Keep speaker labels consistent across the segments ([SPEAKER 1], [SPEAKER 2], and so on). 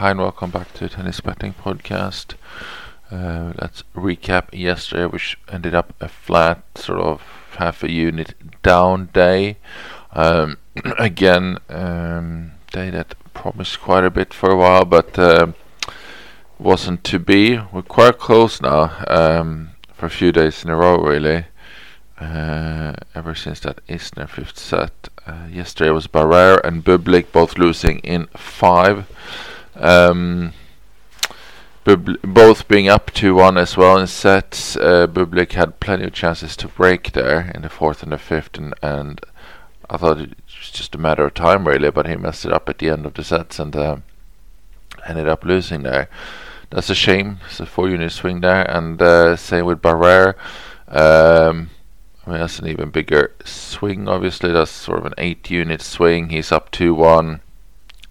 [SPEAKER 1] Hi and welcome back to Tennis Betting Podcast. Uh, let's recap yesterday, which ended up a flat, sort of half a unit down day. Um, again, um, day that promised quite a bit for a while, but uh, wasn't to be. We're quite close now um, for a few days in a row, really. Uh, ever since that Isner fifth set. Uh, yesterday was Barrere and Bublik both losing in five. Um, both being up to one as well in sets. Uh, Bublik had plenty of chances to break there in the fourth and the fifth, and, and I thought it was just a matter of time really, but he messed it up at the end of the sets and uh, ended up losing there. That's a shame. It's a four-unit swing there, and uh, same with Barrere. Um, I mean, that's an even bigger swing, obviously. That's sort of an eight unit swing. He's up 2 1.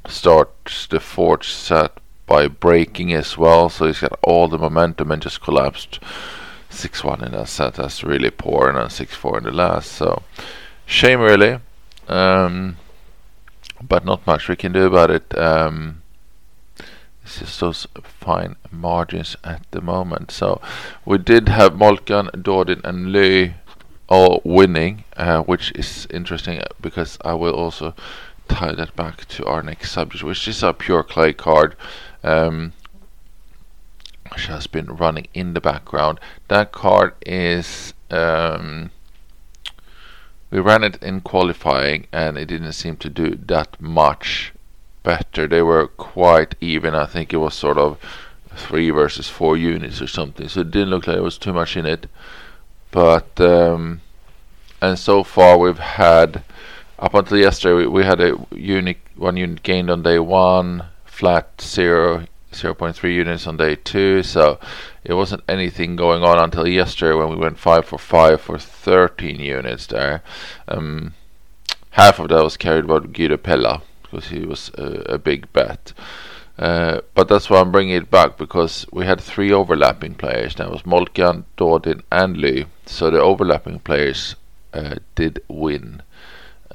[SPEAKER 1] Starts the fourth set by breaking as well, so he's got all the momentum and just collapsed 6 1 in that set. That's really poor, and then 6 4 in the last. So, shame, really. Um, but not much we can do about it. Um, it's just those fine margins at the moment. So, we did have Molcan, Dordin, and Lee all winning, uh, which is interesting because I will also tie that back to our next subject, which is our pure clay card. Um, which has been running in the background. That card is um, we ran it in qualifying and it didn't seem to do that much better. They were quite even. I think it was sort of three versus four units or something. So it didn't look like there was too much in it but um, and so far we've had up until yesterday we, we had a unique one unit gained on day one flat zero 0.3 units on day two so it wasn't anything going on until yesterday when we went 5 for 5 for 13 units there um, half of that was carried by Guido Pella because he was a, a big bet uh, but that's why I'm bringing it back because we had three overlapping players. That was Molcan, Dordin, and Lee. So the overlapping players uh, did win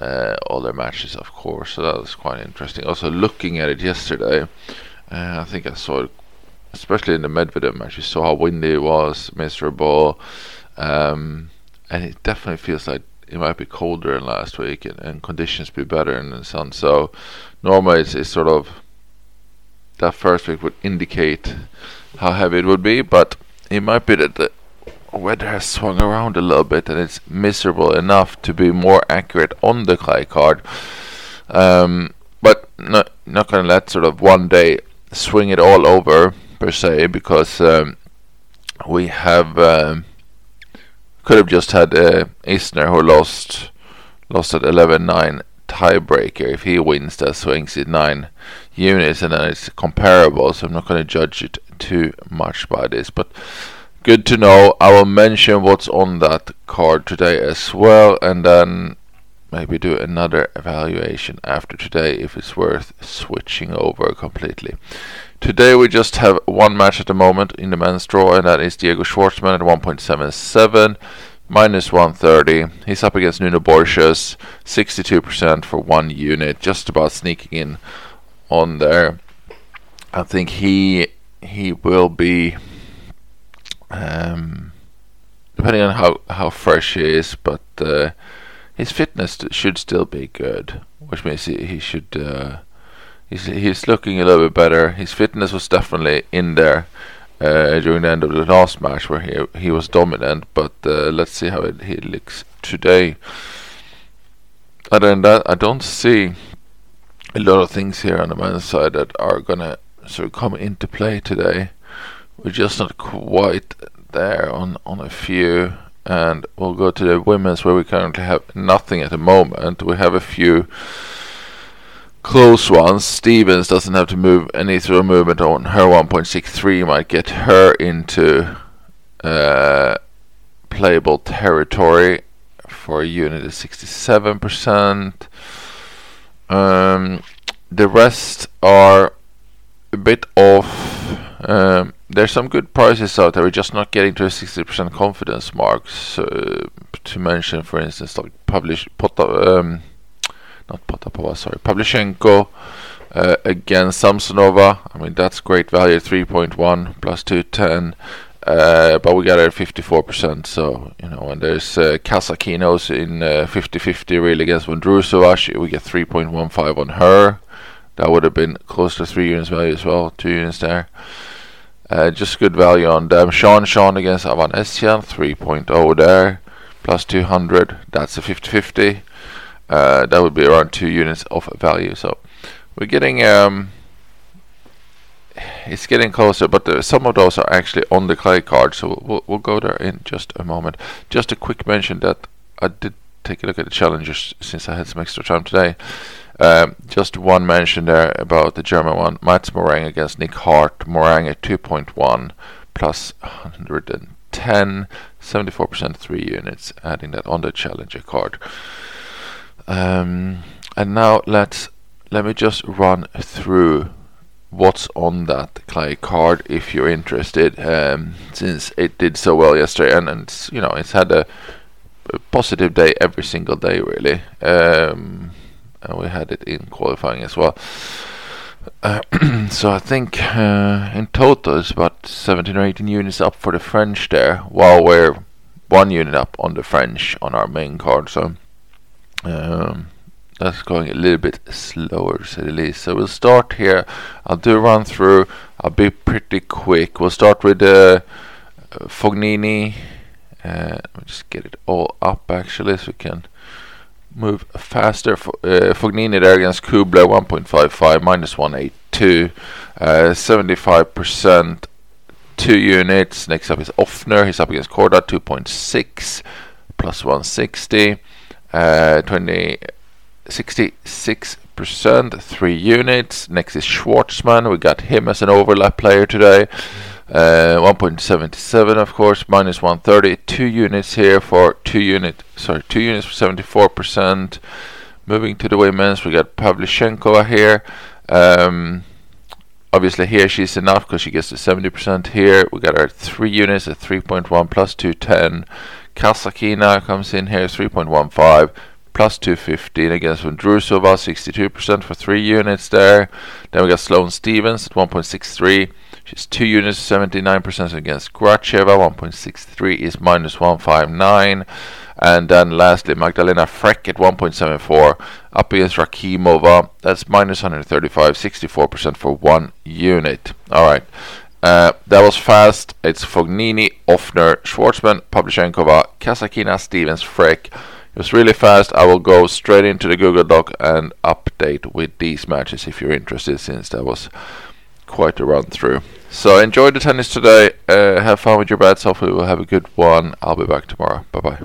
[SPEAKER 1] uh, all their matches, of course. So that was quite interesting. Also, looking at it yesterday, uh, I think I saw it, especially in the Medvedev match, you saw how windy it was, miserable, um, and it definitely feels like it might be colder than last week and, and conditions be better in the sun. So normally it's, it's sort of that first week would indicate how heavy it would be, but it might be that the weather has swung around a little bit and it's miserable enough to be more accurate on the clay card. Um, but not not gonna let sort of one day swing it all over per se because um, we have um, could have just had uh, Isner who lost lost at 11-9 tiebreaker. If he wins, that swings it nine units, and then it's comparable. So I'm not going to judge it too much by this, but good to know. I will mention what's on that card today as well, and then maybe do another evaluation after today if it's worth switching over completely. Today we just have one match at the moment in the men's draw, and that is Diego Schwartzman at 1.77 minus 130. He's up against Nuno Borges, 62% for one unit, just about sneaking in on there. I think he he will be, um, depending on how, how fresh he is, but uh, his fitness should still be good, which means he, he should. Uh, he's he's looking a little bit better. His fitness was definitely in there uh, during the end of the last match where he he was dominant. But uh, let's see how it, he looks today. Other than that, I don't see a lot of things here on the men's side that are gonna sort of come into play today. We're just not quite there on on a few. And we'll go to the women's where we currently have nothing at the moment. We have a few close ones. Stephens doesn't have to move any throw movement on her 1.63 might get her into uh, playable territory for a unit of 67%. Um, the rest are a bit off. Um, there's some good prices out there. We're just not getting to a 60% confidence mark. So, to mention, for instance, like publish put um, not Potapova, sorry, Pavlyuchenko, Uh, again, Samsonova, I mean, that's great value, 3.1 plus 210. Uh, but we got it at 54%. So, you know, and there's uh, Kasatkina's in 50 uh, 50 really against Vondrousova. We get 3.15 on her. That would have been close to 3 units value as well, 2 units there. Uh, just good value on them. Sean Sean against Avanesyan, 3.0 there, plus 200. That's a 50 50. Uh, that would be around 2 units of value. So we're getting. Um, it's getting closer, but uh, some of those are actually on the clay card, so we'll, we'll go there in just a moment. Just a quick mention that I did take a look at the challengers since I had some extra time today. Um, just one mention there about the German one. Mats Moraing against Nick Hardt. Moraing at 2.1 plus 110, 74% 3 units, adding that on the challenger card. Um, and now let's let me just run through what's on that clay card if you're interested um, since it did so well yesterday and, and you know it's had a, a positive day every single day really um, and we had it in qualifying as well uh, so I think uh, in total it's about 17 or 18 units up for the French there while we're one unit up on the French on our main card so um, that's going a little bit slower to say the least. So we'll start here. I'll do a run through. I'll be pretty quick. We'll start with uh, Fognini. Uh, let me just get it all up actually so we can move faster. Uh, Fognini there against Kubler 1.55 minus 182. Uh, 75% two units. Next up is Ofner. He's up against Korda 2.6 plus 160. Uh, 20 66%, three units. Next is Schwartzman. We got him as an overlap player today. Uh, 1.77 of course minus 130 two units here for two unit sorry two units for 74 percent moving to the women's we got Pavlyuchenkova here um, obviously here she's enough because she gets to 70 percent here we got our three units at 3.1 plus 210 Kasatkina comes in here 3.15 plus 215 against Vondrousova, 62% for 3 units there. Then we got Sloane Stephens at 1.63. She's 2 units, 79% against Gracheva, 1.63 is minus 159. And then lastly, Magdalena Frech at 1.74 up against Rakhimova. That's minus 135, 64% for 1 unit. Alright. Uh, that was fast. It's Fognini, Ofner, Schwartzman, Pavlyuchenkova, Kasatkina, Stephens, Frech. It was really fast. I will go straight into the Google Doc and update with these matches if you're interested, since that was quite a run through. So enjoy the tennis today. Uh, have fun with your bets. Hopefully, we'll have a good one. I'll be back tomorrow. Bye bye.